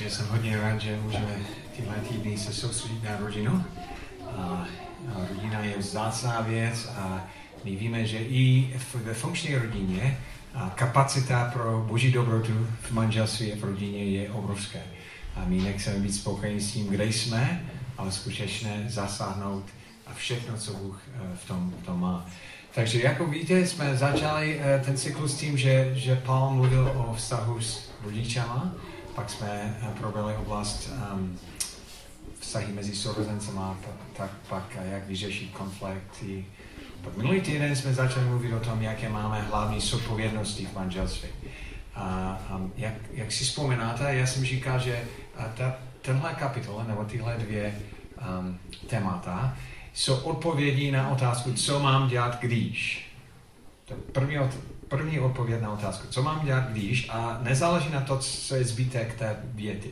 Takže jsem hodně rád, že můžeme tyhle týdny se soustředit na rodinu. A, a rodina je vzácná věc a my víme, že i ve funkční rodině a kapacita pro boží dobrotu v manželství a v rodině je obrovská. A my nechceme být spokojeni s tím, kde jsme, ale skutečně zasáhnout a všechno, co Bůh eh, v tom, v tom má. Takže jako víte, jsme začali eh, ten cyklus tím, že, že Paul mluvil o vztahu s rodičama, pak jsme eh, probrali oblast um, vztahy mezi sourozencema, tak pak jak vyřešit konflikty. Pak minulý týden jsme začali mluvit o tom, jaké máme hlavní zodpovědnosti v manželství. A um, jak, jak si vzpomínáte, já jsem říkal, že ta, tenhle kapitola, nebo tyhle dvě um, témata, jsou odpovědi na otázku, co mám dělat, když. To první, první odpověď na otázku, co mám dělat, když, a nezáleží na to, co je zbytek té věty.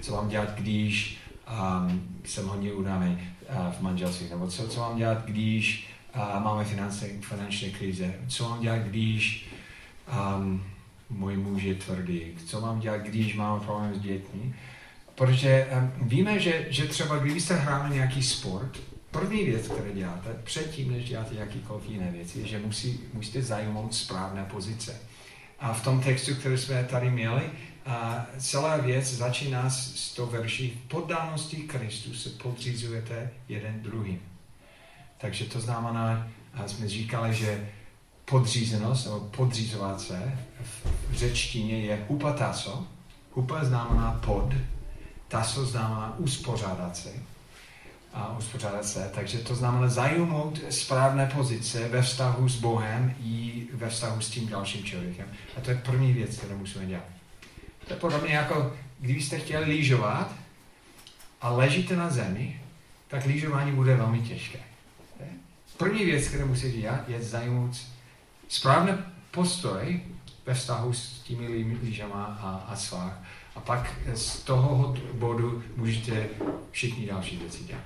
Co mám dělat, když um, jsem hodně unavený uh, v manželství, nebo co, co mám dělat, když uh, máme finance, finanční krize, co mám dělat, když um, můj muž je tvrdý, co mám dělat, když mám problém s dětmi. Protože um, víme, že, že třeba kdybyste hráli nějaký sport, první věc, kterou děláte, předtím, než děláte jakýkoliv jiné věci, je, že musí, musíte zajmout správné pozice. A v tom textu, který jsme tady měli, a celá věc začíná s, tou verší poddanosti Kristu se podřízujete jeden druhým. Takže to znamená, a jsme říkali, že podřízenost nebo podřízovat se v řečtině je hupataso. Hupa znamená pod, taso znamená uspořádat se a uspořádat se. Takže to znamená zajmout správné pozice ve vztahu s Bohem i ve vztahu s tím dalším člověkem. A to je první věc, kterou musíme dělat. To je podobně jako, kdybyste chtěli lyžovat a ležíte na zemi, tak lyžování bude velmi těžké. První věc, kterou musíte dělat, je zajmout správný postoj ve vztahu s těmi lyžama a, a svách. A pak z toho bodu můžete všichni další věci dělat.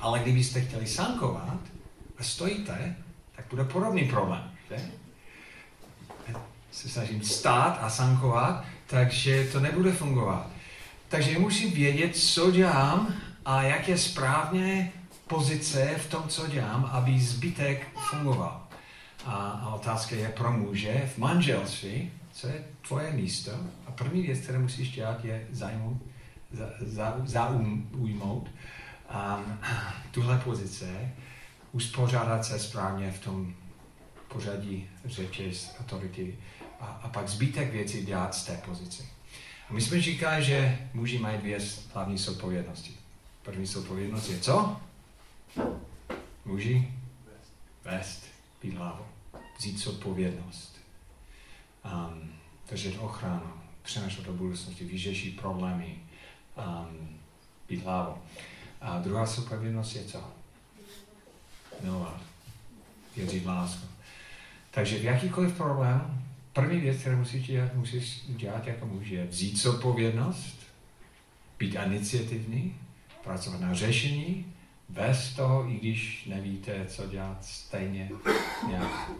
Ale kdybyste chtěli sankovat a stojíte, tak bude podobný problém. Že? Se snažím stát a sankovat, takže to nebude fungovat. Takže musím vědět, co dělám a jak je správně pozice v tom, co dělám, aby zbytek fungoval. A, a otázka je pro muže v manželství, co je tvoje místo. A první věc, kterou musíš dělat, je zajmout, za, za, zaujmout um, tuhle pozice, uspořádat se správně v tom pořadí řeči z autority a, a pak zbytek věcí dělat z té pozice. A my jsme říkali, že muži mají dvě hlavní zodpovědnosti. První zodpovědnost je co? Muži? Vést, být hlavou. Vzít zodpovědnost. Um, držet ochranu, přenašet do budoucnosti, vyřešit problémy, um, být hlavou. A druhá zodpovědnost je co? Milovat. Věřit lásku. Takže v jakýkoliv problém, první věc, kterou musíš dělat, musíš dělat jako muž, je vzít zodpovědnost, být iniciativní, pracovat na řešení, bez toho, i když nevíte, co dělat, stejně nějak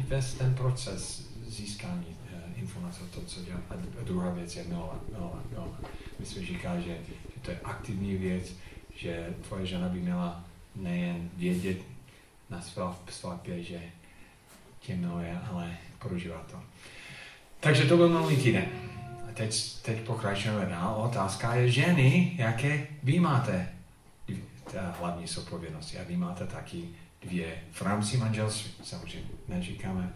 i bez ten proces získání uh, informace, to, co dělat. A druhá věc je milovat, milovat, milovat. My jsme říkali, že, že to je aktivní věc, že tvoje žena by měla nejen vědět na svatbě, že tě miluje, ale prožívá to. Takže to byl minulý týden. A teď, teď pokračujeme dál. Otázka je ženy, jaké vy máte hlavní zodpovědnosti. A vy máte taky dvě v rámci manželství. Samozřejmě neříkáme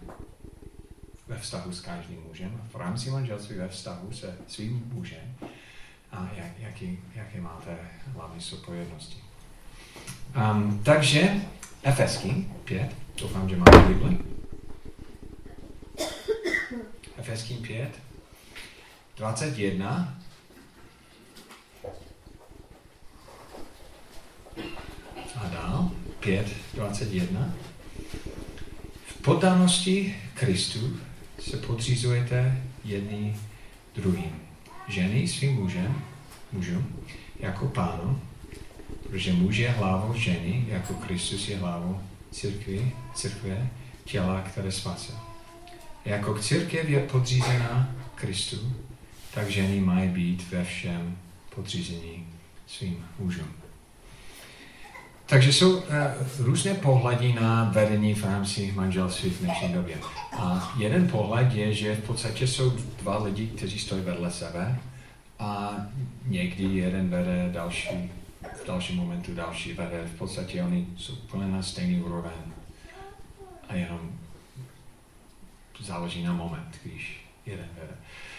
ve vztahu s každým mužem, v rámci manželství ve vztahu se svým mužem a jak, jaký, jaké máte hlavní zodpovědnosti. Um, takže Efeský 5, doufám, že máte Bibli. Efeským 5, 21. A dál, 5, 21. V poddanosti Kristu se podřízujete jedný druhým ženy svým mužem, mužům jako pánu, protože muž je hlavou ženy, jako Kristus je hlavou církvy, církve, těla, které spase. Jako církev je podřízená Kristu, tak ženy mají být ve všem podřízení svým mužům. Takže jsou uh, různé pohledy na vedení v rámci manželství v dnešní době. A jeden pohled je, že v podstatě jsou dva lidi, kteří stojí vedle sebe a někdy jeden vede další, v dalším momentu další vede. V podstatě oni jsou úplně na stejný úroveň a jenom záleží na moment, když jeden vede.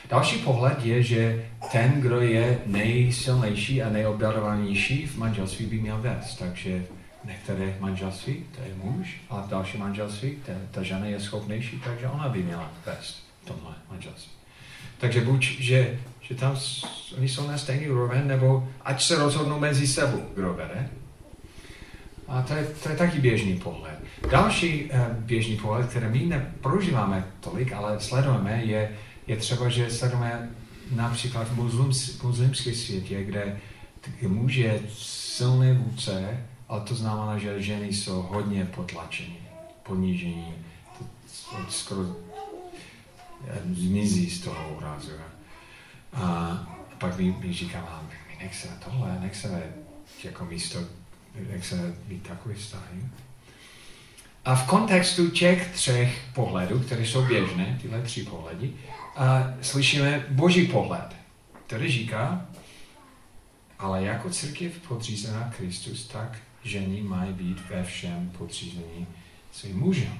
Další pohled je, že ten, kdo je nejsilnější a nejobdarovanější v manželství by měl vést. Takže některé manželství, to je muž, a v další manželství, ta, ta žena je schopnější, takže ona by měla vést tomhle manželství. Takže buď, že, že tam oni jsou na stejný úroveň, nebo ať se rozhodnou mezi sebou, kdo vede. A to je, to je taky běžný pohled. Další uh, běžný pohled, který my neprožíváme tolik, ale sledujeme, je, je třeba, že sledujeme například v muslimské světě, kde muž je silný vůdce, ale to znamená, že ženy jsou hodně potlačeny, ponížení, skoro eh, zmizí z toho úrazu. A pak mi, mi říkáme, my nechceme tohle, nechceme jako místo, nechceme být takový vztahy. A v kontextu těch třech pohledů, které jsou běžné, tyhle tři pohledy, a slyšíme boží pohled, který říká, ale jako církev podřízená Kristus, tak ženy mají být ve všem podřízení svým mužem.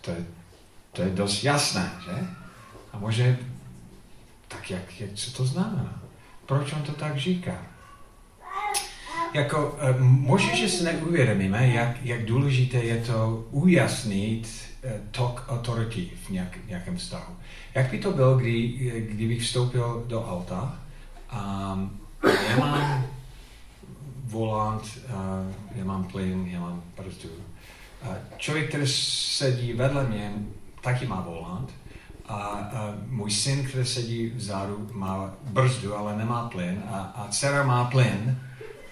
To je, to je dost jasné, že? A může, tak jak, jak, co to znamená? Proč on to tak říká? Jako, eh, možná, že si neuvědomíme, jak, jak důležité je to ujasnit eh, tok autority v nějak, nějakém vztahu. Jak by to bylo, kdy, kdybych vstoupil do auta a já mám volant, já mám plyn, já mám brzdu. Člověk, který sedí vedle mě, taky má volant. A, a můj syn, který sedí vzadu, má brzdu, ale nemá plyn. A, a dcera má plyn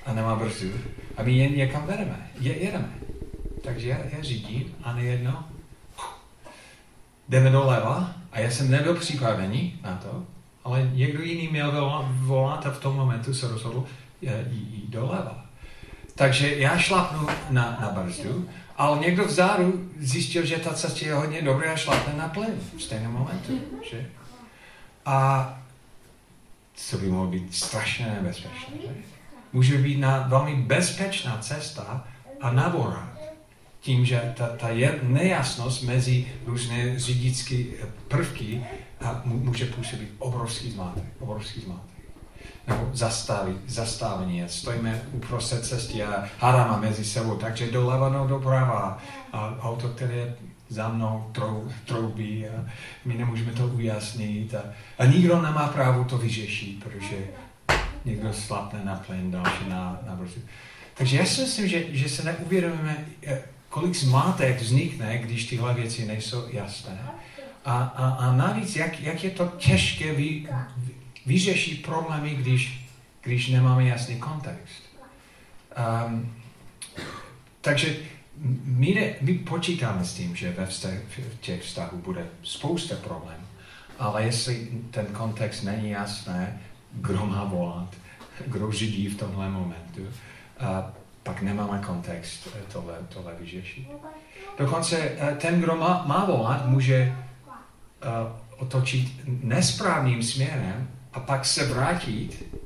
a nemá brzdu. A my jen někam vedeme, je, jedeme. Takže já, já řídím a nejedno jdeme doleva a já jsem nebyl připravený na to, ale někdo jiný měl volat a v tom momentu se rozhodl jít doleva. Takže já šlapnu na, na brzdu, ale někdo vzadu zjistil, že ta cesta je hodně dobrá a šlapne na plyn v stejném momentu. Že? A co by mohlo být strašně nebezpečné. Že? Může být na velmi bezpečná cesta a naborat tím, že ta, ta je nejasnost mezi různé řidičské prvky a může působit obrovský zmátek. Obrovský zmátek. Nebo zastavit, zastavení. Stojíme uprostřed cesty a hádáme mezi sebou, takže doleva, no doprava. A auto, které za mnou trou, troubí a my nemůžeme to ujasnit. A, a nikdo nemá právo to vyřešit, protože někdo slapne na plyn, další na, na brzdu. Takže já si myslím, že, že se neuvědomíme, eh, kolik zmátek vznikne, když tyhle věci nejsou jasné. A, a, a navíc, jak, jak je to těžké vy, vyřešit problémy, když, když nemáme jasný kontext. Um, takže my, ne, my počítáme s tím, že ve vztah, v těch vztahů bude spousta problémů, ale jestli ten kontext není jasný, kdo má volat, kdo řídí v tomhle momentu, a pak nemáme kontext eh, tohle, tohle vyřešit. Dokonce eh, ten, kdo má, má volat, může uh, otočit nesprávným směrem a pak se vrátit,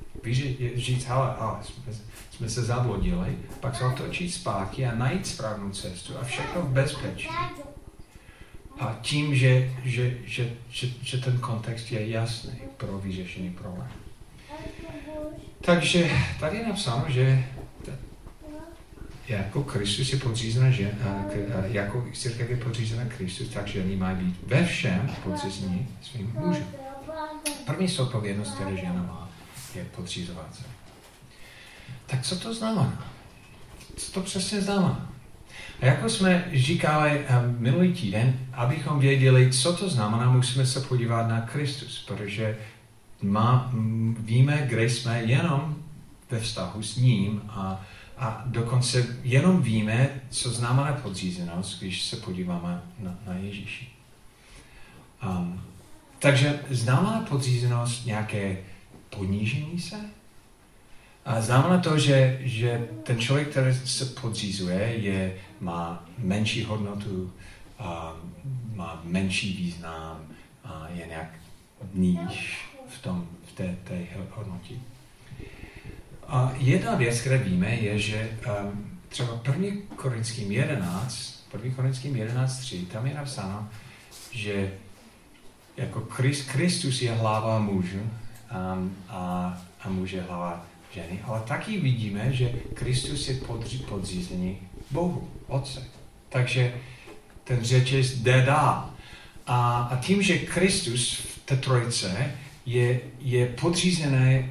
říct, ale jsme, jsme se zablodili, pak se otočit zpátky a najít správnou cestu a všechno v bezpečí. A tím, že, že, že, že, že ten kontext je jasný pro vyřešení problému. Takže tady je napsáno, že jako Kristus je podřízena žen, jako církev je podřízena Kristus, tak ženy mají být ve všem podřízení svým mužům. První zodpovědnost, které žena má, je podřízovat se. Tak co to znamená? Co to přesně znamená? A jako jsme říkali um, minulý týden, abychom věděli, co to znamená, musíme se podívat na Kristus, protože má, víme, kde jsme jenom ve vztahu s ním a a dokonce jenom víme, co znamená podřízenost, když se podíváme na, na Ježíši. Um, takže znamená podřízenost nějaké ponížení se? A znamená to, že, že ten člověk, který se podřízuje, je, má menší hodnotu, a má menší význam a je nějak níž v, tom, v té, té hodnotě. A jedna věc, které víme, je, že um, třeba 1. Korinským 11, 1. Korinským 11.3, tam je napsáno, že jako Kristus je hlava mužů um, a, a muž je hlava ženy, ale taky vidíme, že Kristus je podří, podřízený Bohu, Otce. Takže ten řetěz jde dál. A, a tím, že Kristus v té trojce je, je podřízený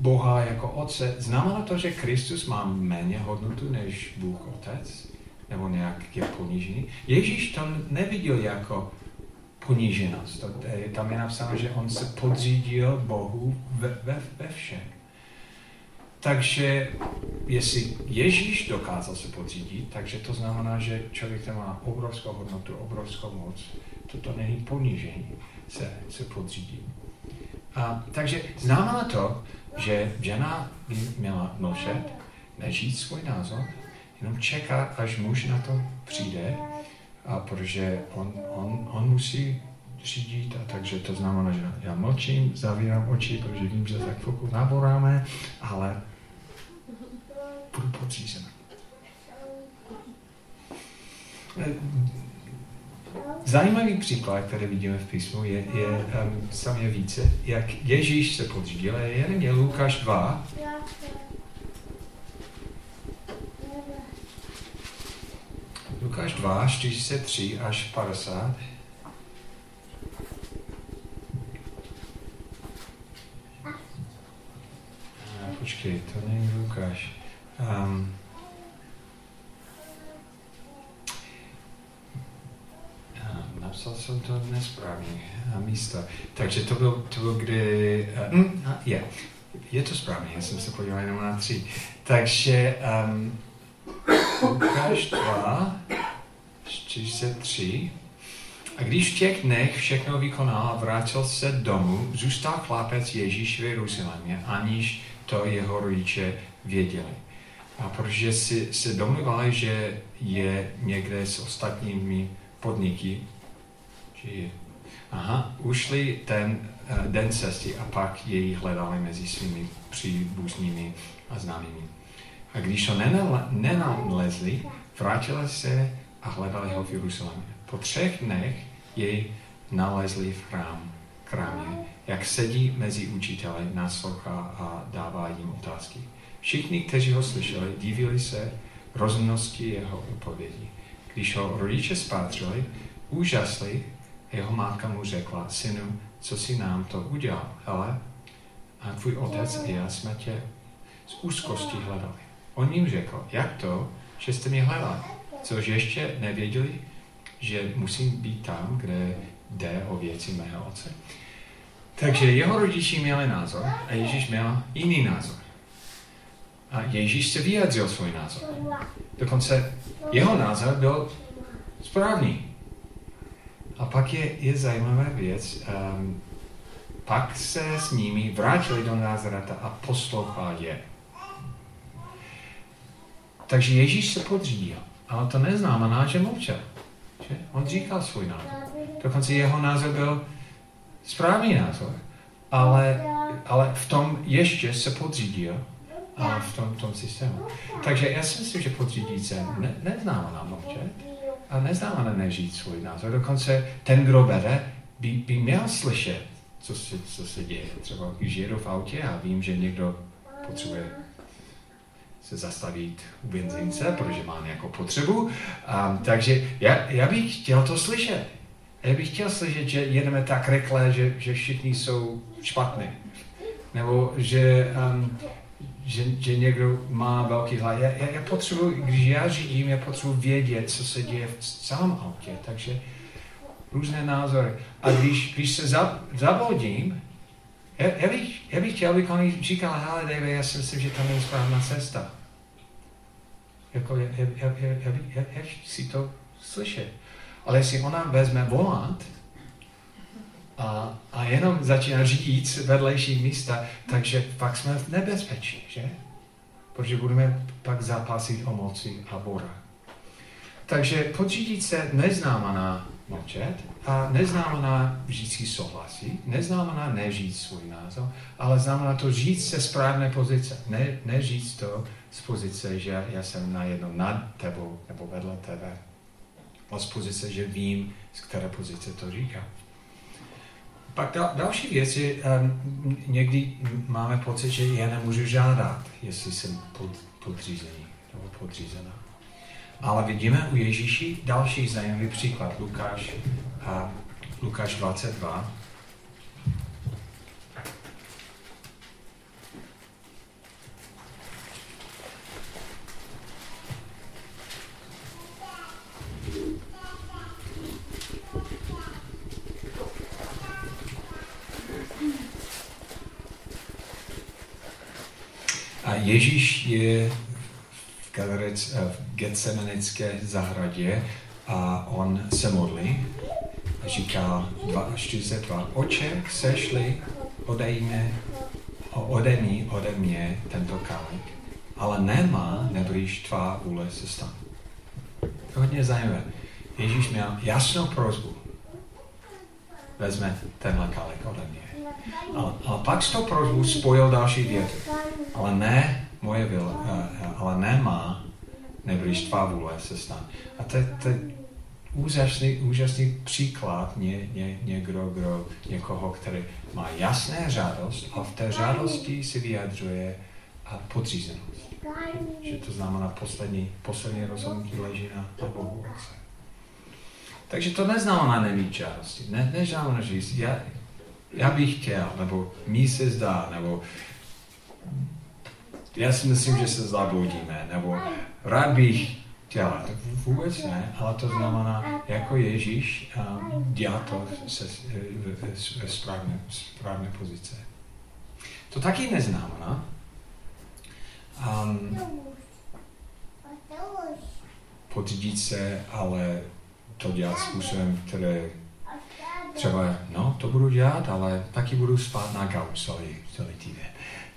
Boha jako Otce, znamená to, že Kristus má méně hodnotu než Bůh Otec? Nebo nějak je ponížený? Ježíš to neviděl jako poníženost. Tam je napsáno, že on se podřídil Bohu ve, ve, ve všem. Takže jestli Ježíš dokázal se podřídit, takže to znamená, že člověk, který má obrovskou hodnotu, obrovskou moc, toto není ponížení se, se podřídit. A, takže znamená to, že žena by měla mlčet, nežít svůj názor, jenom čeká, až muž na to přijde, a protože on, on, on musí řídit, a takže to znamená, že já mlčím, zavírám oči, protože vím, že tak chvilku naboráme, ale budu podřízen. Zajímavý příklad, který vidíme v písmu, je, je um, sam je více, jak Ježíš se podřídil. Jeden je Lukáš 2. Lukáš 2, 43 až 50. počkej, to není Lukáš. Um, napsal jsem to nesprávně místo. Takže to byl, to byl kdy... Uh, je, je to správně, já jsem se podíval jenom na tři. Takže um, Lukáš 2, 43. A když v těch dnech všechno vykonal a vrátil se domů, zůstal chlapec Ježíš v Jeruzalémě, aniž to jeho rodiče věděli. A protože si se domluvali, že je někde s ostatními podniky, že je, aha, ušli ten uh, den cesty a pak jej hledali mezi svými příbuznými a známými. A když ho nenalezli, vrátili se a hledali ho v Jeruzalémě. Po třech dnech jej nalezli v chrám, krámě, jak sedí mezi učiteli, naslouchá a dává jim otázky. Všichni, kteří ho slyšeli, divili se rozumnosti jeho odpovědi. Když ho rodiče spátřili, úžasli, jeho mátka mu řekla, synu, co si nám to udělal? Hele, a tvůj otec a já jsme tě z úzkosti hledali. On jim řekl, jak to, že jste mě hledali? Což ještě nevěděli, že musím být tam, kde jde o věci mého otce. Takže jeho rodiči měli názor a Ježíš měl jiný názor. A Ježíš se vyjadřil svůj názor. Dokonce jeho názor byl správný. A pak je, je zajímavá věc, um, pak se s nimi vrátili do Nazareta a poslouchal je. Takže Ježíš se podřídil, ale to neznamená, že mlčel. Že? On říkal svůj názor. Dokonce jeho názor byl správný názor, ale, ale v tom ještě se podřídil a v tom, tom systému. Takže já si myslím, že podřídit se ne, neznamená mlčet a neznamená nežít svůj názor. Dokonce ten, kdo bere, by, by měl slyšet, co se, co se děje. Třeba když jedu v autě a vím, že někdo potřebuje se zastavit u benzince, protože má nějakou potřebu. Um, takže já, já bych chtěl to slyšet. Já bych chtěl slyšet, že jedeme tak rychle, že, že všichni jsou špatní. Nebo že, um, že, že někdo má velký hlad. Já, já, já potřebuji, když já řídím, já potřebuji vědět, co se děje v celém autě. Takže různé názory. A když, když se zabodím, já, já, bych, já bych chtěl, abych oni říkal, hele Dave, já si myslím, že to není správná cesta. Jako, já, já, já, já, já, já, já si to slyšet. Ale jestli ona vezme volant a, a jenom začíná říct vedlejší místa, takže pak jsme v nebezpečí, že? Protože budeme pak zápasit o moci a bora. Takže podřídit se neznamená mlčet a neznamená vždycky souhlasit, neznamená nežít svůj názor, ale znamená to žít se správné pozice. Ne, nežít to z pozice, že já jsem najednou nad tebou nebo vedle tebe, ale z pozice, že vím, z které pozice to říká. Pak dal, další věc je, um, někdy máme pocit, že já nemůžu žádat, jestli jsem pod, podřízený nebo podřízená. Ale vidíme u Ježíši další zajímavý příklad. Lukáš, a Lukáš 22. Ježíš je Galerec eh, v Getsemanické zahradě a on se modlí a říká 42. Oče, sešli odejme, ode mě, ode mě tento kalich, ale nemá, neblíž tvá vůle se stan. Hodně zajímavé. Ježíš měl jasnou prozbu. Vezme tenhle kalich ode mě. Ale, ale pak s tou prozbou spojil další věty. Ale ne moje vila, eh, eh, ale nemá, neblíž tvá vůle se stan. A to, to je úžasný, úžasný příklad ně, ně, někdo, kdo, někoho, který má jasné žádost a v té žádosti si vyjadřuje podřízenost. Že to znamená poslední, poslední rozhodnutí leží na, Bohu Takže to neznamená nemít žádosti. Ne, neznamená, že já, já bych chtěl, nebo mi se zdá, nebo já si myslím, že se zabludíme, nebo rád bych dělat. Vůbec ne, ale to znamená, jako Ježíš um, dělat to se, ve správné, správné pozice. To taky neznamená, um, podřídit se, ale to dělat způsobem, který třeba, no, to budu dělat, ale taky budu spát na gauč celý týden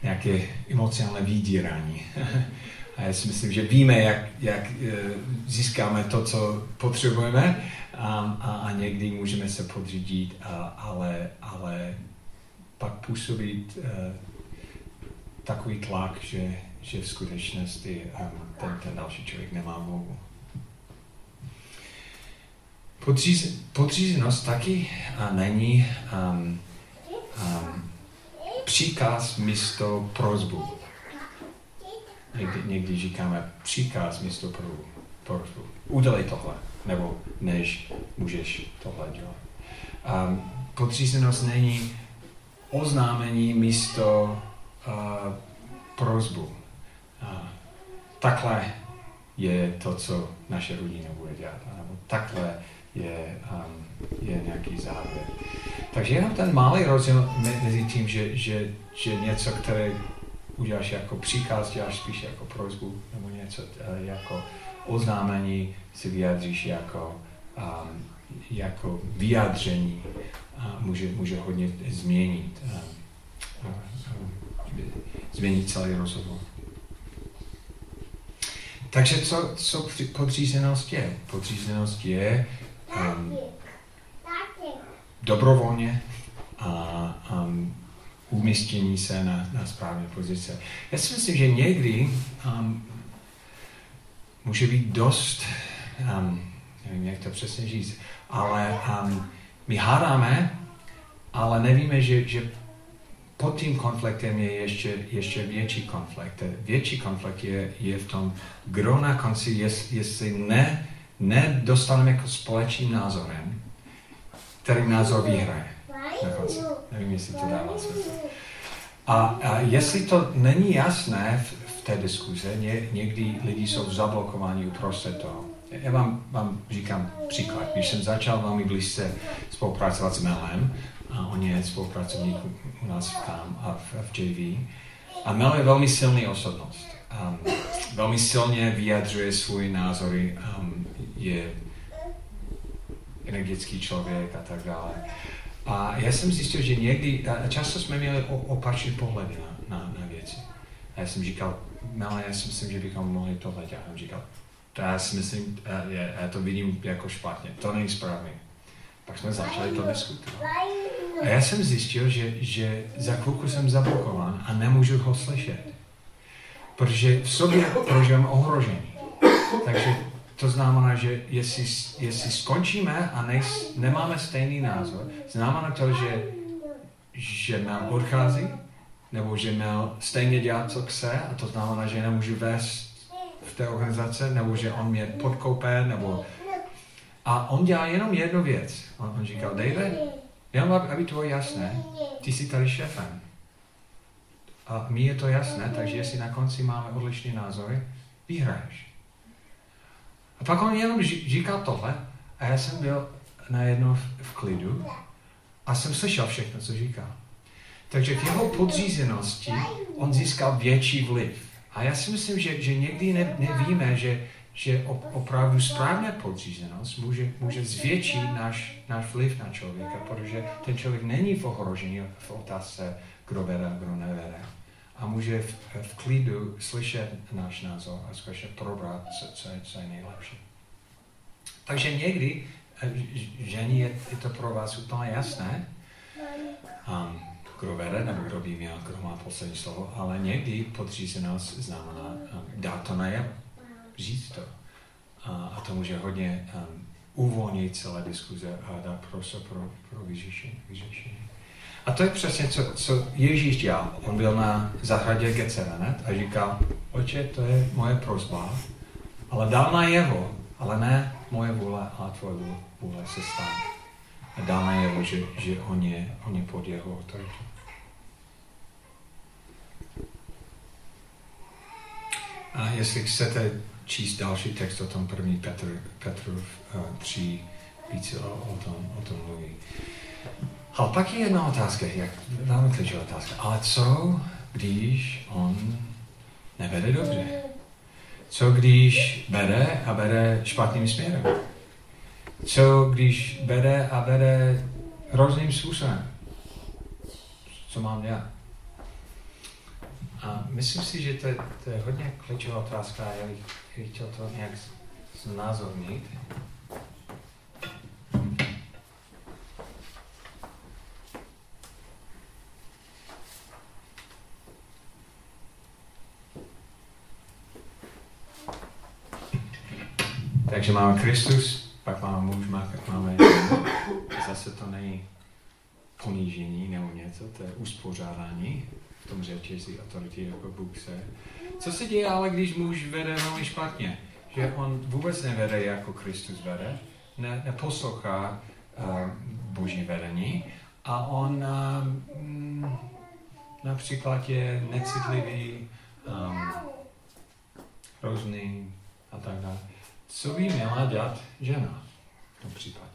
nějaké emocionální vydírání. A já si myslím, že víme, jak, jak eh, získáme to, co potřebujeme a, a, a někdy můžeme se podřídit, a, ale, ale pak působit uh, takový tlak, že, že v skutečnosti um, ten, ten další člověk nemá volbu. Podříz, podřízenost taky a není um, um, příkaz místo prozbu. Někdy, někdy říkáme příkaz místo prozbu. Udělej tohle, nebo než můžeš tohle dělat. Um, podřízenost není oznámení místo uh, prozbu. Uh, takhle je to, co naše rodina bude dělat. Nebo takhle je, um, je nějaký závěr. Takže jenom ten malý rozdíl mezi tím, že, že, že něco, které uděláš jako příkaz, děláš spíš jako prozbu, nebo něco uh, jako oznámení, si vyjádříš jako, um, jako vyjádření, uh, může, může hodně změnit, um, uh, změnit celý rozhovor. Takže co, co podřízenost je? Podřízenost je um, dobrovolně a um, umístění se na, na správné pozice. Já si myslím, že někdy um, může být dost, um, nevím, jak to přesně říct, ale um, my hádáme, ale nevíme, že, že pod tím konfliktem je ještě, ještě větší konflikt. Větší konflikt je, je v tom, kdo na konci, jest, jestli ne nedostaneme jako společným názorem, který názor vyhraje. Nevím, jestli to dává smysl. A, a jestli to není jasné v, v té diskuze, ně, někdy lidi jsou zablokováni uprostřed toho. Já vám, vám říkám příklad. Když jsem začal velmi blízce spolupracovat s Melem, a on je spolupracovník u nás v KAM a v, v JV, a Mel je velmi silný osobnost. Um, velmi silně vyjadřuje svůj názory um, je energický člověk a tak dále. A já jsem zjistil, že někdy, a často jsme měli opačný pohled na, na, na věci. A já jsem říkal, Mela, já si myslím, že bychom mohli tohle dělat. A říkal, to já si myslím, já, já to vidím jako špatně, to není správně. Pak jsme začali to diskutovat. A já jsem zjistil, že, že za chvilku jsem zablokován a nemůžu ho slyšet. Protože v sobě prožívám ohrožení. Takže to znamená, že jestli, jestli skončíme a nejs, nemáme stejný názor, znamená to, že, že Mel odchází, nebo že Mel stejně dělá, co chce, a to znamená, že nemůžu vést v té organizace, nebo že on mě podkoupe, nebo... A on dělá jenom jednu věc. On, on říkal, David, jenom aby to bylo jasné, ty jsi tady šéfem. A mi je to jasné, takže jestli na konci máme odlišné názory, vyhraješ. A pak on jenom říkal tohle a já jsem byl najednou v, v klidu a jsem slyšel všechno, co říkal. Takže v jeho podřízenosti on získal větší vliv. A já si myslím, že, že někdy ne, nevíme, že, že opravdu správná podřízenost může, může zvětšit náš, náš vliv na člověka, protože ten člověk není v ohrožení v otázce, kdo vede kdo nevede. A může v, v klidu slyšet náš názor a skutečně probrat, co, co, je, co je nejlepší. Takže někdy, eh, žení, je, je to pro vás úplně jasné, um, kdo vede, nebo kdo by měl, kdo má poslední slovo, ale někdy podřízenost znamená um, dát to najevo, říct to. A, a to může hodně um, uvolnit celé diskuze a dát prostor pro, pro vyřešení. vyřešení. A to je přesně, co, co Ježíš dělal. On byl na zahradě Gecerenet a říkal, oče, to je moje prozba, ale dal najevo, ale ne moje vůle, ale tvoje vůle se stane. A dal najevo, že, že on, je, on je pod jeho autoritou. A jestli chcete číst další text o tom první Petr, Petru uh, 3, více o, o, tom, o tom mluví. Ale pak je jedna otázka, jak velmi klíčová otázka. Ale co, když on nevede dobře? Co když vede a vede špatným směrem? Co když vede a vede hrozným způsobem? Co mám dělat? A myslím si, že to je, to je hodně klíčová otázka já bych chtěl to nějak znázornit. Máme Kristus, pak máme muž, máme zase to není ponížení nebo něco, to je uspořádání v tom řečí autority jako Bůh se. Co se děje ale, když muž vede velmi špatně? Že on vůbec nevede jako Kristus vede, ne, neposlouchá uh, boží vedení a on uh, například je necitlivý, um, hrozný a tak dále. Co by měla dělat žena v tom případě?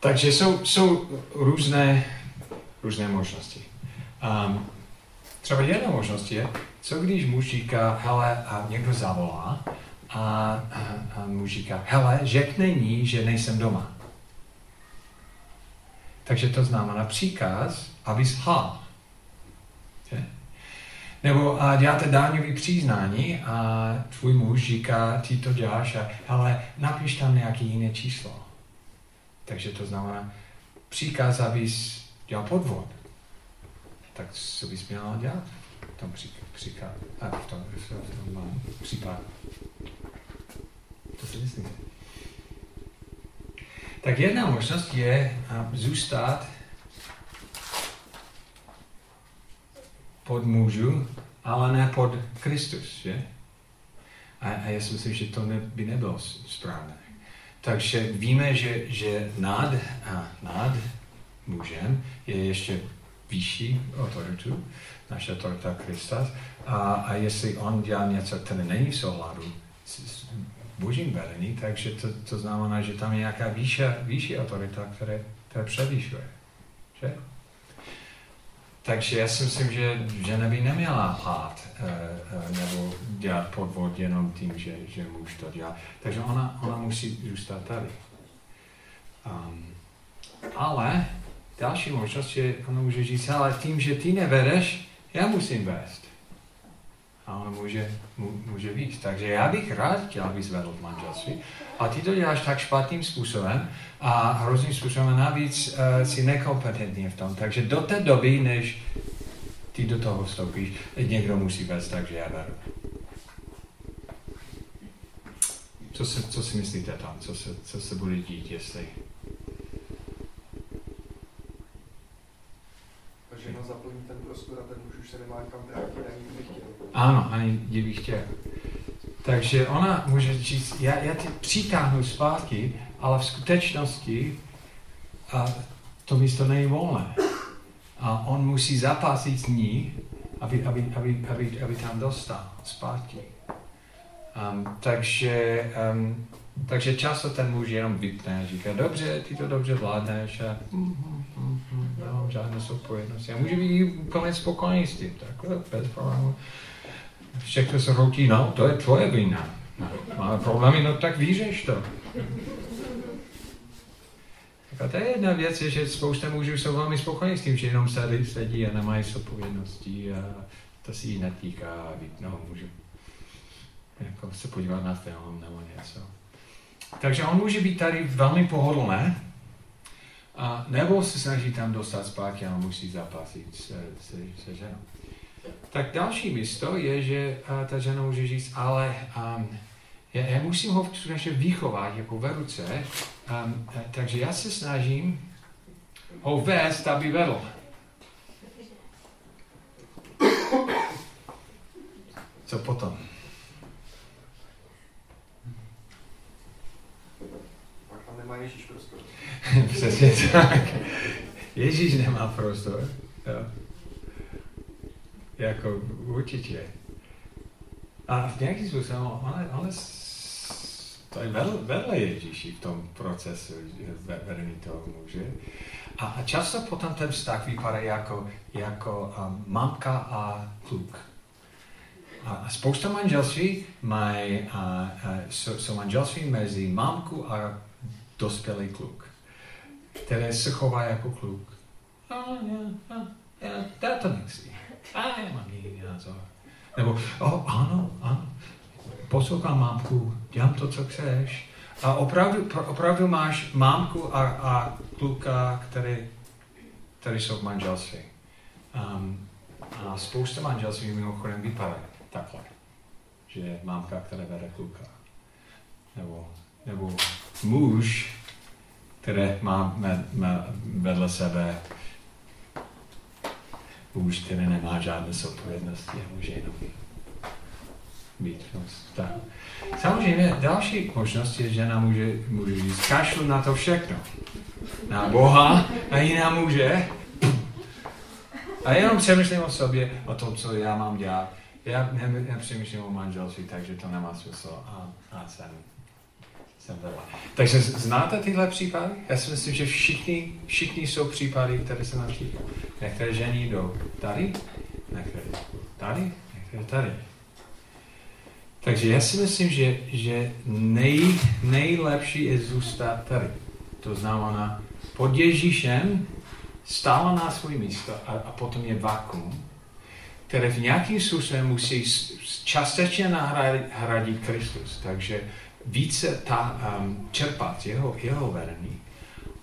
Takže jsou, jsou různé, různé možnosti. Um, třeba jedna možnost je, co když muž říká, hele, a někdo zavolá a, a, a muž říká, hele, řekne ní, že nejsem doma. Takže to znamená příkaz, aby lhal. Nebo a děláte dáňový přiznání a tvůj muž říká, ty to děláš, a, ale napiš tam nějaké jiné číslo. Takže to znamená příkaz, abys dělal podvod. Tak co bys měl dělat v tom příklad, a v tom, v tom, v tom případu? To si myslíte? Tak jedna možnost je zůstat pod mužu, ale ne pod Kristus, že? A, a já si myslím, že to ne, by nebylo správné. Takže víme, že, že nad, a nad mužem je ještě vyšší autoritu, naše autorita Krista. A, a jestli on dělá něco, které není v souladu s, s božím vedení, takže to, to znamená, že tam je nějaká vyšší, vyšší autorita, které, které převyšuje. Že? Takže já si myslím, že žena by neměla lhát e, e, nebo dělat podvod jenom tím, že, že muž to dělá. Takže ona, ona musí zůstat tady. Um, ale další možnost je, ono může říct, ale tím, že ty nevedeš, já musím vést. A ono může, může víc. Takže já bych rád chtěl, aby zvedl manželství. A ty to děláš tak špatným způsobem a hrozným způsobem a navíc uh, si nekompetentní v tom. Takže do té doby, než ty do toho vstoupíš, někdo musí vést, takže já vedu. Co, se, co si myslíte tam? Co se, co se bude dít, jestli... žena zaplní ten prostor a ten muž už se nemá kam vrátit, ani kdyby chtěl. Ano, ani kdyby chtěl. Takže ona může říct, já, já tě přitáhnu zpátky, ale v skutečnosti a to místo není volné. A on musí zapásit s ní, aby, aby, aby, aby, aby tam dostal zpátky. Um, takže, um, takže často ten muž jenom vypne a říká, dobře, ty to dobře vládneš a mm, mm, mm, mm, nemám žádnou zodpovědnost. Já můžu být úplně spokojený s tím, takhle, bez problému. Všechno se routí, no, to je tvoje vina. No, máme problémy, no tak vyřeš to. A to je jedna věc, je, že spousta mužů jsou velmi spokojení s tím, že jenom sedí, sedí a nemají zodpovědnosti a to si jí netýká no, můžu jako se podívat na film nebo něco. Takže on může být tady velmi pohodlný, a nebo se snaží tam dostat zpátky a musí zapasit se, se, se ženou. Tak další místo je, že a, ta žena může říct, ale um, já, já musím ho skutečně vychovat jako ve ruce, um, takže já se snažím ho vést, aby vedl. Co potom? nemá Ježíš prostor. Přesně tak. Ježíš nemá prostor. Jo. Jako určitě. A v nějakým způsobem on, on to je vedle, Ježíši v tom procesu vedení toho muže. A, a často potom ten vztah vypadá jako, jako um, mamka a kluk. A spousta manželství mají, jsou manželství mezi mamku a dospělý kluk, který se chová jako kluk. A já, a, já, já to nechci. A já mám jiný názor. Nebo, oh, ano, ano, poslouchám mámku, dělám to, co chceš. A opravdu, opravdu máš mámku a, a kluka, který, který jsou v manželství. Um, a spousta manželství mimochodem vypadá takhle, že mámka, která vede kluka. Nebo, nebo muž, které má, má vedle sebe muž, který nemá žádné zodpovědnosti a může jenom být v Samozřejmě další možnost je, že žena může, může říct, kašlu na to všechno. Na Boha a jiná muže. A jenom přemýšlím o sobě, o tom, co já mám dělat. Já nepřemýšlím o manželství, takže to nemá smysl a, a jsem jsem vedla. Takže znáte tyhle případy? Já si myslím, že všichni, všichni jsou případy, které se nám týkají. Některé ženy jdou tady, některé tady, některé tady. Takže já si myslím, že, že nej, nejlepší je zůstat tady. To znamená, pod Ježíšem stála na svůj místo a, a potom je vakuum, které v nějakým způsobem musí částečně nahradit Kristus. Takže více ta, um, čerpat jeho, jeho vedení,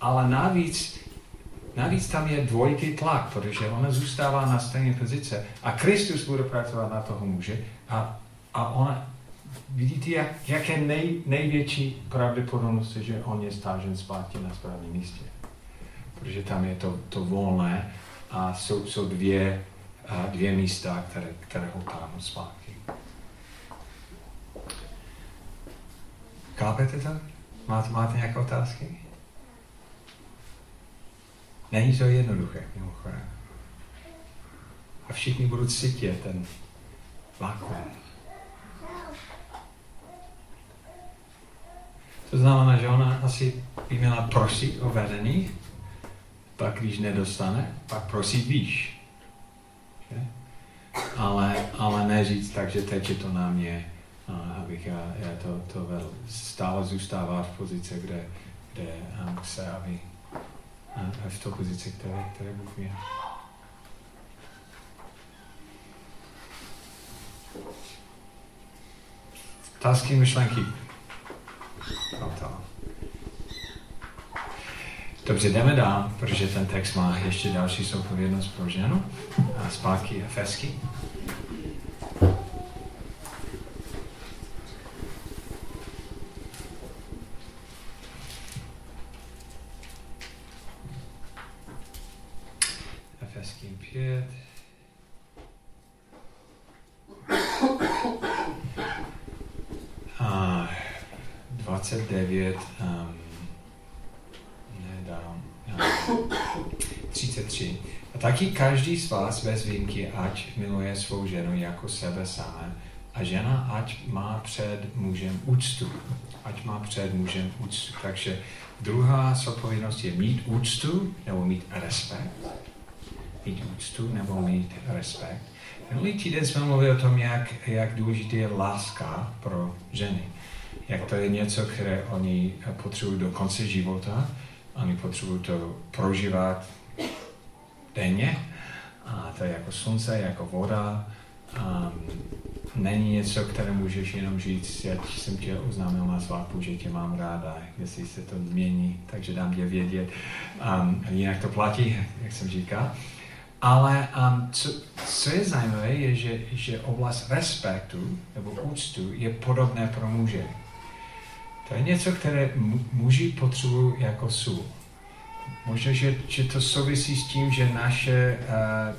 ale navíc, navíc tam je dvojitý tlak, protože ona zůstává na stejné pozice a Kristus bude pracovat na toho muže a, a ona, vidíte, jak, jak je nej, největší pravděpodobnost, že on je stážen zpátky na správném místě. Protože tam je to, to volné a jsou, jsou dvě, dvě místa, které, které ho táhnou zpátky. Chápete to? Máte, máte nějaké otázky? Není to jednoduché, mimochodem. A všichni budou cítit ten vákuum. To znamená, že ona asi by měla prosit o vedení, pak když nedostane, pak prosit výš. Ale, ale neříct tak, že teď je to na mě, abych já, já to, to vel, stále zůstává v pozici, kde, kde um, chce, aby um, v té pozici, které, které Bůh měl. Otázky, myšlenky? No. Dobře, jdeme dál, protože ten text má ještě další soupovědnost pro ženu. A zpátky Efesky. Efeským 5. A 29. Um, ne, dám. Um, 33. A taky každý z vás bez výjimky, ať miluje svou ženu jako sebe samé, a žena ať má před mužem úctu. Ať má před mužem úctu. Takže druhá zodpovědnost je mít úctu nebo mít respekt. Mít úctu nebo mít respekt. Minulý týden jsme mluvili o tom, jak, jak důležitý je láska pro ženy. Jak to je něco, které oni potřebují do konce života. Oni potřebují to prožívat denně. A to je jako slunce, jako voda. Um, není něco, které můžeš jenom říct, jak jsem tě oznámil na svatbu, že tě mám ráda, jestli se to změní, takže dám tě vědět. Um, jinak to platí, jak jsem říkal. Ale um, co, co je zajímavé, je, že, že oblast respektu nebo úctu je podobné pro muže. To je něco, které muži potřebují jako sůl. Možná, že, že to souvisí s tím, že naše, uh,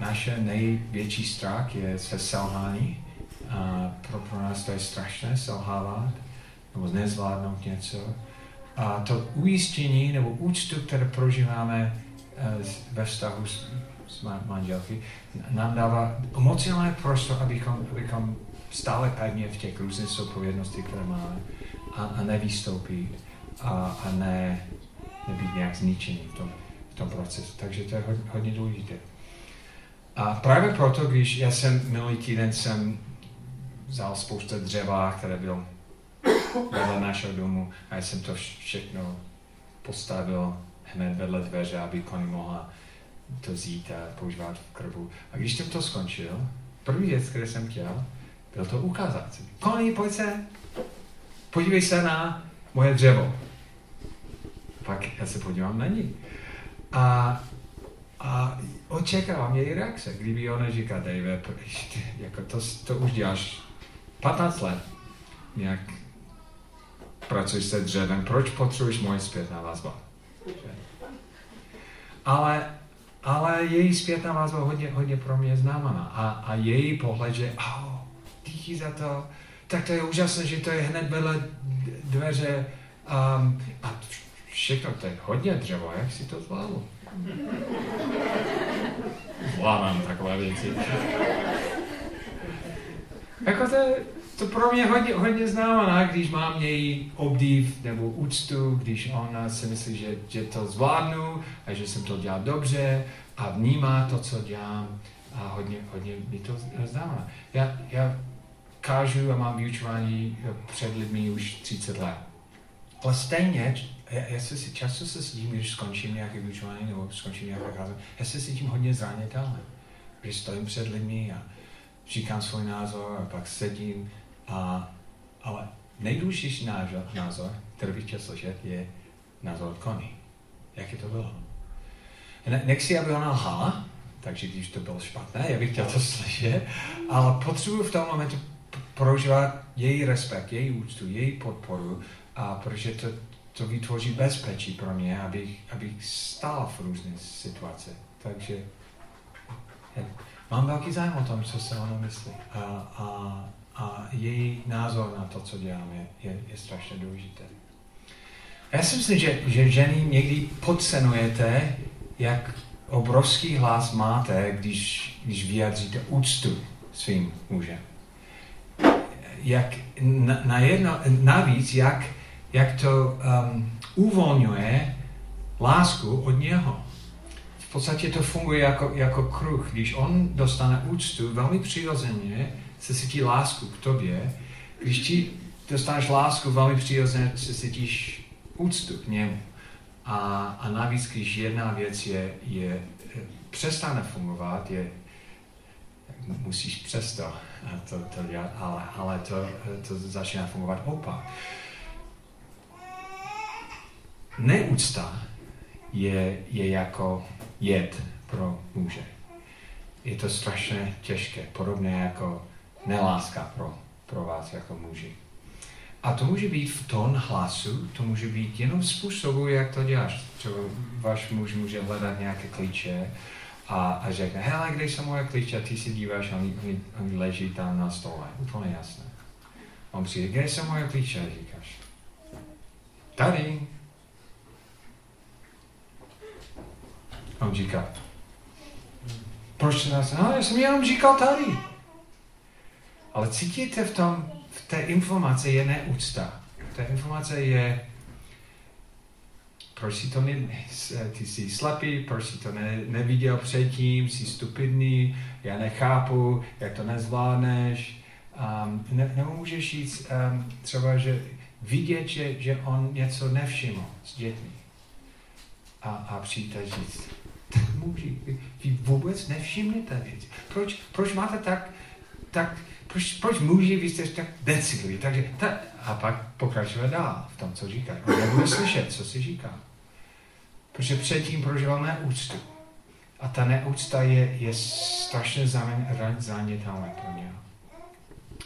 naše největší strach je se selhání. Uh, pro, pro nás to je strašné selhávat nebo nezvládnout něco. A to ujištění nebo úctu, které prožíváme uh, ve vztahu s, s manželky, nám dává emocionální prostor, abychom, abychom stále pevně v těch různých zodpovědnostech, které máme, a, a nevystoupit a, a ne, nebýt nějak zničený v tom, v tom procesu. Takže to je hodně, hodně důležité. A právě proto, když já jsem minulý týden jsem vzal spoustu dřeva, které bylo vedle našeho domu a já jsem to všechno postavil hned vedle dveře, aby Connie mohla to vzít a používat v krbu. A když jsem to skončil, první věc, které jsem chtěl, byl to ukázat. Connie, pojď se, podívej se na moje dřevo. Pak já se podívám na ní. A, a očekávám její reakce. Kdyby ona říká, Dave, jako to, to už děláš 15 let, nějak pracuješ se dřevem, proč potřebuješ moje zpětná vazba? Ale, ale její zpětná vazba hodně, hodně pro mě znamená. A, a její pohled, že oh, díky za to, tak to je úžasné, že to je hned vedle dveře um, a všechno, to je hodně dřevo, jak si to zvládl? Zvládám takové věci. jako to, to pro mě hodně, hodně znamená, když mám její obdiv nebo úctu, když ona si myslí, že, že to zvládnu a že jsem to dělal dobře a vnímá to, co dělám a hodně, hodně mi to znamená. Já, já kážu a mám vyučování před lidmi už 30 let. Ale stejně, já, já se často se s tím, když skončím nějaké vyučování nebo skončím nějaké kázání, já se s tím hodně zranitelný. Když stojím před lidmi a říkám svůj názor a pak sedím a, ale nejdůležitější názor, názor, který bych chtěl slyšet, je názor od Connie. Jak je to bylo? Ne, nechci, aby ona lhala, takže když to bylo špatné, já bych chtěl to slyšet, ale potřebuji v tom momentu prožívat její respekt, její úctu, její podporu, a protože to, to vytvoří bezpečí pro mě, abych, abych stál v různých situacích. Takže je, mám velký zájem o tom, co se ono myslí. A, a, a její názor na to, co děláme, je, je strašně důležité. Já si myslím, že, že ženy někdy podcenujete, jak obrovský hlas máte, když, když vyjadříte úctu svým mužem. Jak na, na jedno, navíc, jak, jak to um, uvolňuje lásku od něho. V podstatě to funguje jako, jako kruh. Když on dostane úctu, velmi přirozeně se cítí lásku k tobě. Když ti dostaneš lásku, velmi přirozeně se cítíš úctu k němu. A, a navíc, když jedna věc je, je přestane fungovat, je, musíš přesto to, to dělat, ale, ale to, to začíná fungovat opak. Neúcta je, je jako jed pro muže. Je to strašně těžké, podobně jako neláska pro, pro vás jako muži. A to může být v tón hlasu, to může být jenom způsobu, jak to děláš. Třeba váš muž může hledat nějaké klíče a, a řekne, hele, kde jsou moje klíče? A ty si díváš a oni, leží tam na stole. Úplně jasné. On přijde, kde jsou moje klíče? A říkáš, tady. On říká, proč se nás, no, já jsem jenom říkal tady. Ale cítíte v tom, v té informaci je neúcta. Ta informace je, proč si to ne, ty jsi slepý, proč si to ne, neviděl předtím, jsi stupidný, já nechápu, jak to nezvládneš. Um, ne, nebo můžeš říct um, třeba, že vidět, že, že on něco nevšiml s dětmi. A, a přijít a říct, muži, vy, vůbec nevšimnete věci. Proč, proč máte tak, tak proč, proč muži, vy jste tak decitliví. Takže ta, a pak pokračuje dál v tom, co říká. On nebude slyšet, co si říká. Protože předtím prožíval neúctu. A ta neúcta je, je strašně zanětálná pro něho.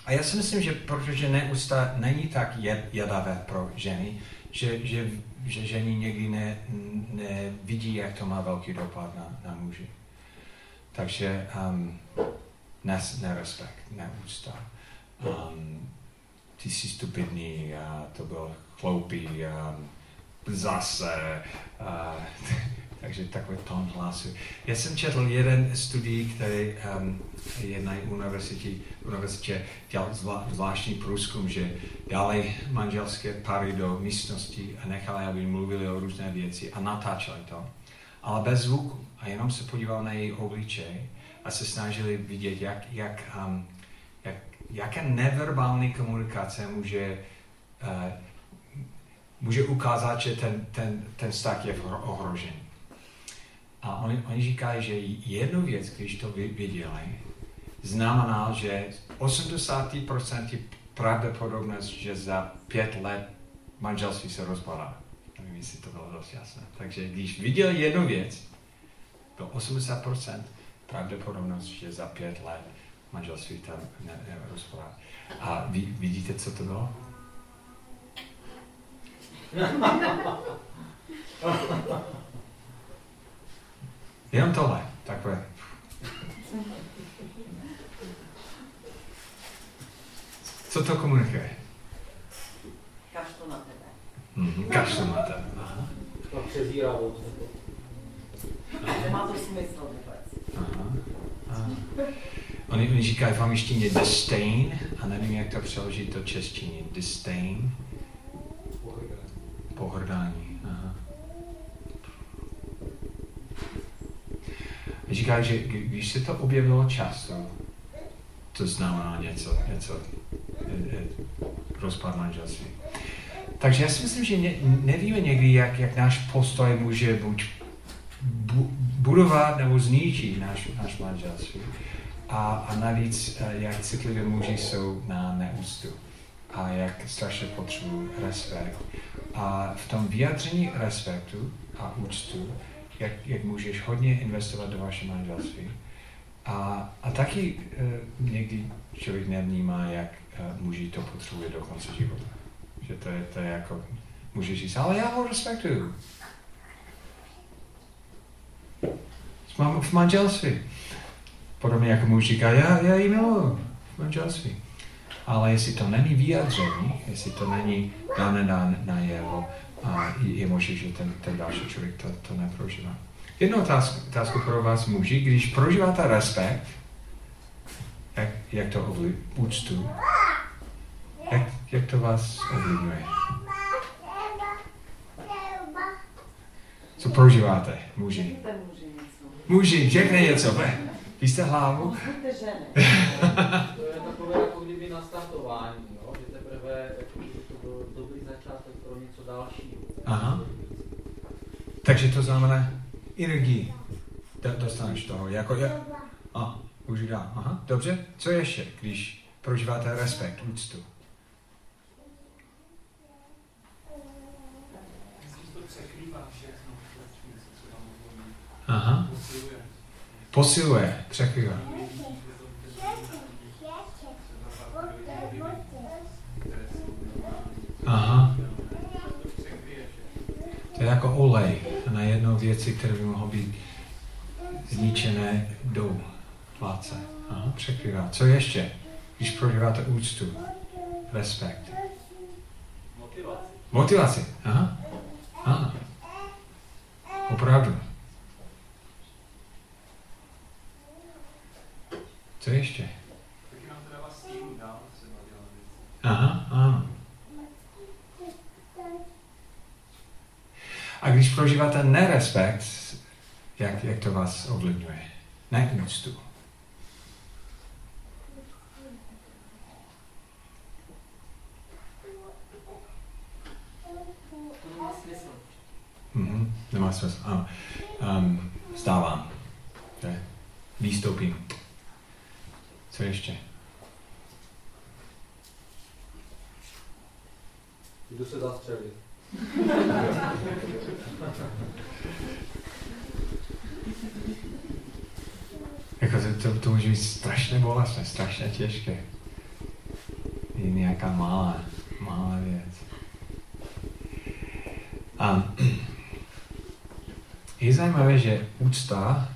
A já si myslím, že protože neúcta není tak jedavé pro ženy, že, že, že ženy někdy ne, nevidí, jak to má velký dopad na, na muži. Takže um, nes, nerespekt, neúcta. Um, ty jsi stupidný, a to byl chloupý, um, zase. Uh, takže takový tón hlasu. Já jsem četl jeden studii, který um, je na univerzitě, univerzitě dělal zvlá, zvláštní průzkum, že dali manželské pary do místnosti a nechali, aby mluvili o různé věci a natáčeli to, ale bez zvuku. A jenom se podíval na její obličej a se snažili vidět, jak, jak, um, jak, jaké neverbální komunikace může, uh, může ukázat, že ten, ten, ten vztah je ohrožený. A oni, oni říkají, že jednu věc, když to viděli, znamená, že 80% pravděpodobnost, že za pět let manželství se rozpadá. Nevím, jestli to bylo dost jasné. Takže když viděl jednu věc, bylo 80%, pravděpodobnost, že za pět let manželství tam nerozpadá. A vy, vidíte, co to bylo? Jenom tohle, takové. Co to komunikuje? Kašlu na tebe. Mm-hmm, kašlu na tebe. Aha. Přezíravost. Nemá to smysl vůbec. Aha. Aha. Oni, oni říkají v angličtině disdain a nevím, jak to přeložit do češtině. Disdain. Pohrdání. Aha. Říká, že když se to objevilo často, to znamená něco, něco rozpad manželství. Takže já si myslím, že ne, nevíme někdy, jak, jak náš postoj může buď bu, budovat nebo zničit náš, náš manželství. A, a navíc, eh, jak citlivé muži jsou na neústu a jak strašně potřebují respekt. A v tom vyjádření respektu a úctu, jak, jak můžeš hodně investovat do vaše manželství. A, a taky uh, někdy člověk nevnímá, jak uh, muži to potřebuje do konce života. Že to je, to je jako, můžeš říct, ale já ho respektuju. Mám v manželství. Podobně jako muž říká, já, já ji miluji v manželství. Ale jestli to není vyjádření, jestli to není dané na, na jeho, a je možné, že ten, ten další člověk to, to neprožívá. Jednu otázku, otázku pro vás muži, když prožíváte respekt, jak, jak to ovlivňuje, úctu, jak, jak to vás ovlivňuje? Co prožíváte, muži? Muži, řekne něco, ne? Vy jste hlavu? to je takové jako kdyby nastartování, jo? že teprve jako, to byl dobrý začátek pro něco dalšího. Aha. Takže to znamená energii. Do- Dostaneš toho. Jako, ja, a, už dá. Aha, dobře. Co ještě, když prožíváte respekt, úctu? Aha. Posiluje. Posiluje, překrývá. Je to- je to- třeba pak lidi nevidí, které jsou normální. Aha. To překryje všechno. To je jako olej na jednou věci, které by mohlo být zničené do pláce. Aha, překrývá. Co ještě, když prožíváte úctu, respekt? Motivace. Motivaci. Aha. Ano. Opravdu. Co ještě? Taky nám to dává sílu dál třeba dělat věci. Aha, ano. A když prožíváte nerespekt, jak, jak to vás ovlivňuje? To nemá smysl. Mhm, nemá smysl. Ano. Um, stávám. To je výstoupím. Co ještě? Jdu se zastřelit. Jako to, to, to může být strašně bolestné, strašně těžké. Je nějaká malá, malá věc. A je zajímavé, že úcta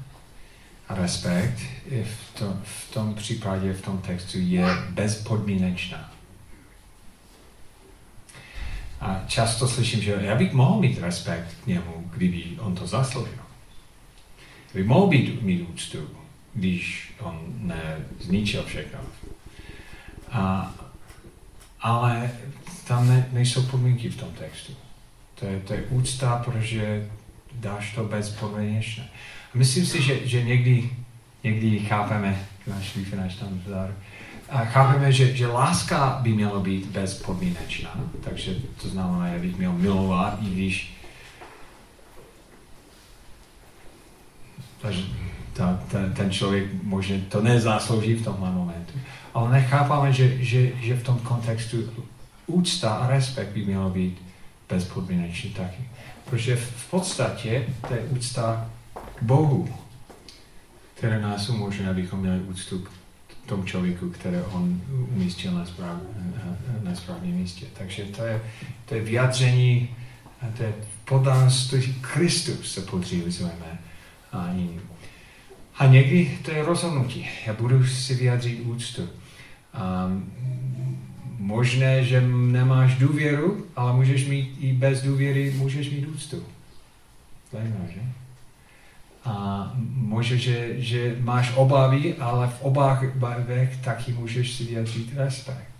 a respekt v, to, v tom případě, v tom textu je bezpodmínečná. A často slyším, že já bych mohl mít respekt k němu, kdyby on to zasloužil. By mohl být, mít úctu, když on nezničil všechno. A, ale tam ne, nejsou podmínky v tom textu. To je, to je úcta, protože dáš to bezpodmínečně. A myslím si, že, že někdy, někdy chápeme, náš vzor, a chápeme, že, že láska by měla být bezpodmínečná. Takže to znamená, že bych měl milovat, i když takže ta, ta, ten člověk možná to nezaslouží v tomhle momentu. Ale nechápáme, že, že, že v tom kontextu úcta a respekt by mělo být bezpodmínečný taky. Protože v podstatě to je úcta k Bohu, které nás umožňuje, abychom měli úctu k tomu člověku, které on umístil na, správ, na správném místě. Takže to je, to je vyjádření, to je podanství Kristus se podřizujeme a jiným. A někdy to je rozhodnutí. Já budu si vyjádřit úctu. Um, možné, že nemáš důvěru, ale můžeš mít i bez důvěry, můžeš mít úctu. Zajímavé, že? A možná, že, že máš obavy, ale v obavách taky můžeš si vyjádřit respekt.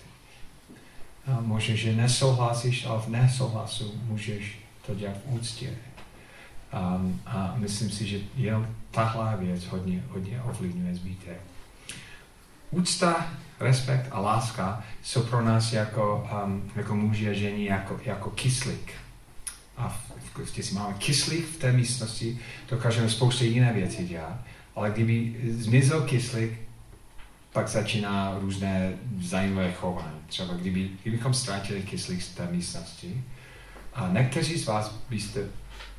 A možná, že nesouhlasíš, ale v nesouhlasu můžeš to dělat v úctě. A, a myslím si, že jenom tahle věc hodně, hodně ovlivňuje zbytek. Úcta, respekt a láska jsou pro nás jako, um, jako muži a ženy jako, jako kyslík. A v, máme kyslík v té místnosti, dokážeme spoustu jiné věci dělat, ale kdyby zmizel kyslík, pak začíná různé zajímavé chování. Třeba kdyby, kdybychom ztratili kyslík z té místnosti, a někteří z vás byste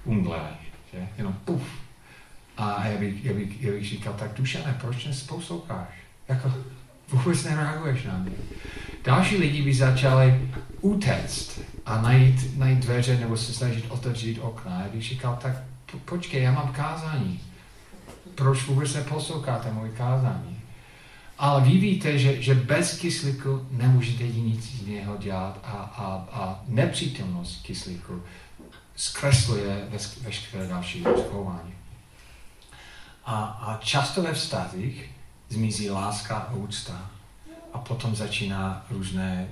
umdleli, že? Jenom puf. A já bych, já bych, já bych říkal, tak Dušane, proč nesposloucháš? Jako, vůbec nereaguješ na mě. Další lidi by začali utéct a najít, najít dveře nebo se snažit otevřít okna. Já bych říkal, tak po, počkej, já mám kázání. Proč vůbec neposloucháte moje kázání? Ale vy víte, že, že bez kyslíku nemůžete nic z něho dělat a, a, a nepřítomnost kyslíku zkresluje veškeré další chování. A, a často ve vztazích zmizí láska a úcta a potom začíná různé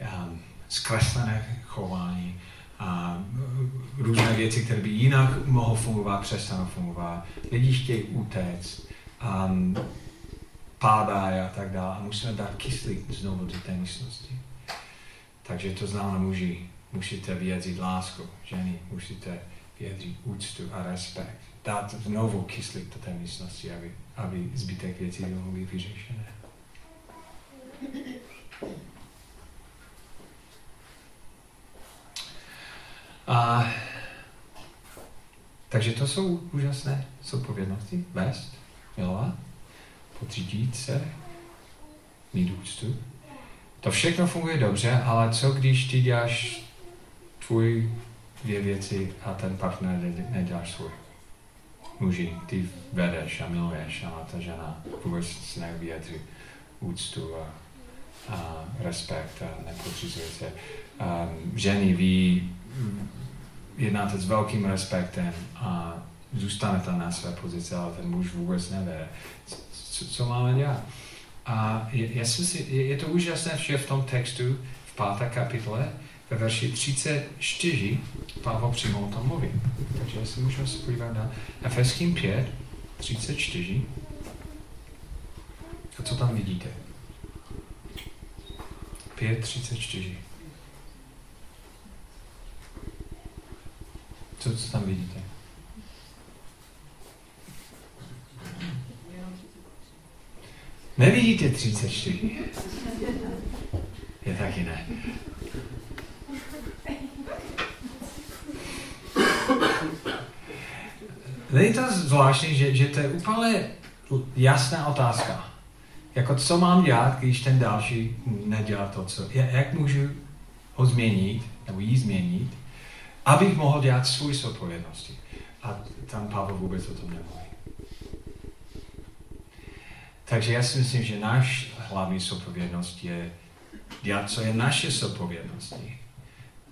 um, zkreslené chování a různé věci, které by jinak mohly fungovat, přestanou fungovat. Lidi chtějí utéct, um, pádají a tak dále a musíme dát kyslík znovu do té místnosti. Takže to znamená muži musíte vyjádřit lásku. Ženy musíte vyjádřit úctu a respekt. Dát znovu kyslík do té místnosti, aby, aby zbytek věcí mohl být vyřešené. A, takže to jsou úžasné zodpovědnosti. Vést, milovat, podřídit se, mít úctu. To všechno funguje dobře, ale co když ty děláš tvůj dvě věci a ten partner neděláš svůj? Muži, ty vedeš a miluješ a ta žena vůbec nevyjadří úctu a, a respekt a nepodřizuje se. Um, ženy, vy jednáte s velkým respektem a zůstanete na své pozici, ale ten muž vůbec nevede. Co, co máme dělat? A je, je, je to úžasné, že v tom textu, v páté kapitole, ve verši 34, Pavel přímo o tom mluví. Takže si můžeme se podívat na Efeským 5, 34. A co tam vidíte? 5, 34. Co, co tam vidíte? Nevidíte 34? Je taky ne. Není to zvláštní, že, že to je úplně jasná otázka. Jako co mám dělat, když ten další nedělá to, co... Jak můžu ho změnit, nebo jí změnit, abych mohl dělat svůj zodpovědnosti. A tam Pavel vůbec o tom nemluví. Takže já si myslím, že náš hlavní zodpovědnost je dělat, co je naše zodpovědnosti.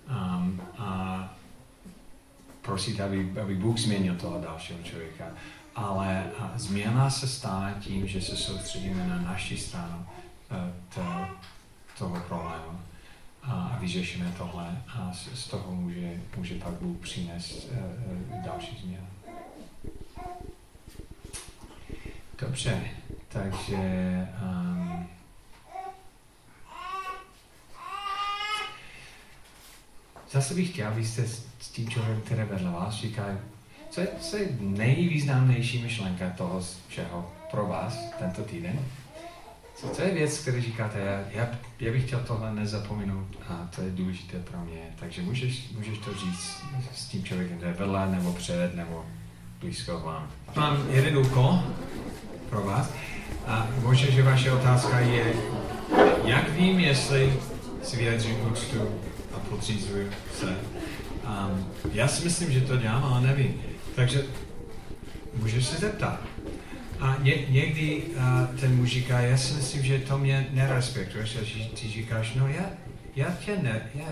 Um, a prosit, aby, aby Bůh změnil toho dalšího člověka. Ale změna se stane tím, že se soustředíme na naši stranu uh, to, toho problému a vyřešíme tohle a z, z toho může, může pak Bůh přinést uh, uh, další změnu. Dobře, takže um, zase bych chtěl, abyste s tím člověkem, který vedle vás říká, co je, co je nejvýznamnější myšlenka toho všeho pro vás tento týden? Co, co je věc, kterou říkáte, já, já, já bych chtěl tohle nezapomenout a to je důležité pro mě. Takže můžeš, můžeš to říct s tím člověkem, který je vedle, nebo před, nebo blízko vám. Mám jeden úkol pro vás a možná, že vaše otázka je, jak vím, jestli si vyjadřím úctu a podřízuju se. Um, já si myslím, že to dělám, ale nevím. Takže můžeš se zeptat. A ně, někdy uh, ten muž říká, já si myslím, že to mě nerespektuješ. A ty říkáš, no já, já tě, ne, já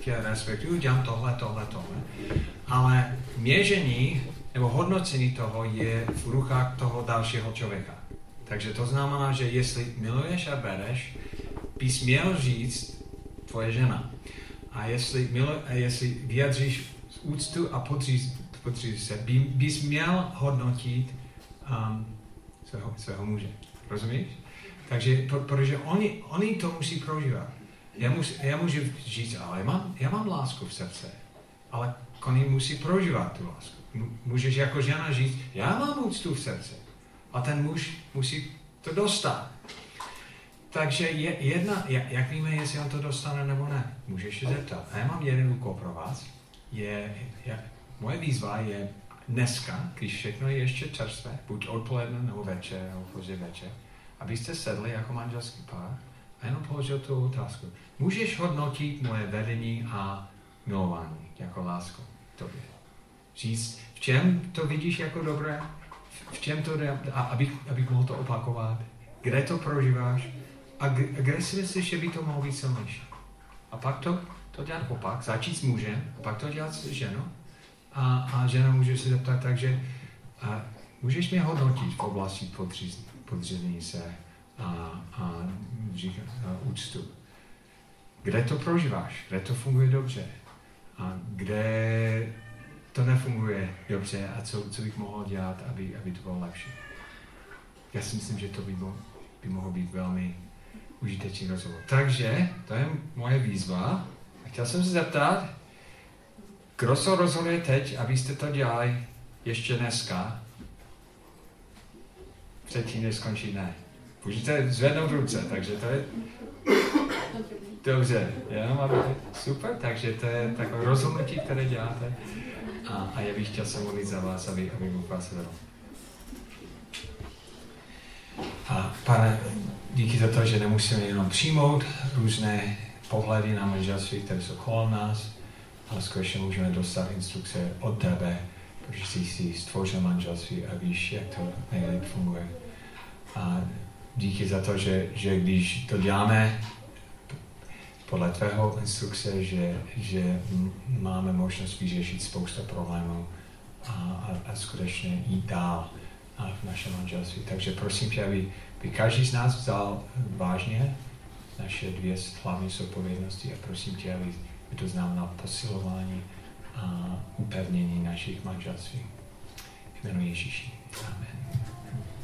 tě respektuju, dělám tohle, tohle, tohle. Ale měření nebo hodnocení toho je v rukách toho dalšího člověka. Takže to znamená, že jestli miluješ a bereš, bys měl říct tvoje žena. A jestli, milu, a jestli vyjadříš úctu a podříz, podříz se, by, bys měl hodnotit um, svého, svého muže. Rozumíš? Takže, protože oni, oni to musí prožívat. Já, mus, já můžu říct, ale mám, já mám lásku v srdce, ale oni musí prožívat tu lásku. Můžeš jako žena říct, já mám úctu v srdci, a ten muž musí to dostat. Takže je, jedna, jak víme, jestli on to dostane nebo ne, můžeš se zeptat. A já mám jeden úkol pro vás. Je, je, moje výzva je dneska, když všechno je ještě čerstvé, buď odpoledne nebo večer, nebo pozdě večer, abyste sedli jako manželský pár a jenom položil tu otázku. Můžeš hodnotit moje vedení a milování jako lásku tobě. Říct, v čem to vidíš jako dobré, v čem to jde, a abych, abych mohl to opakovat, kde to prožíváš a kde si myslíš, že by to mohlo být silnější. A pak to, to dělat opak, začít s mužem, a pak to dělat s ženou. A, a žena může se zeptat, takže a můžeš mě hodnotit v oblasti podřízení se a, a, říká, a úctu. Kde to prožíváš? Kde to funguje dobře? A kde to nefunguje dobře a co, co bych mohl dělat, aby, aby to bylo lepší. Já si myslím, že to by, by mohlo být velmi užitečný rozhovor. Takže to je moje výzva A chtěl jsem se zeptat, kdo se rozhoduje teď, abyste to dělali ještě dneska, předtím, než skončí ne. Můžete zvednout ruce, takže to je dobře, jenom aby, super, takže to je takové rozhodnutí, které děláte a, a já bych chtěl se modlit za vás, aby, aby Bůh vás. A pane, díky za to, že nemusíme jenom přijmout různé pohledy na manželství, které jsou kolem nás, ale skutečně můžeme dostat instrukce od tebe, protože jsi si stvořil manželství a víš, jak to nejlépe funguje. A díky za to, že, že když to děláme podle tvého instrukce, že, že máme možnost vyřešit spousta problémů a, a, a skutečně jít dál v našem manželství. Takže prosím tě, aby, aby každý z nás vzal vážně naše dvě hlavní zodpovědnosti a prosím tě, aby, to znamenalo posilování a upevnění našich manželství. Jménu Ježíši. Amen.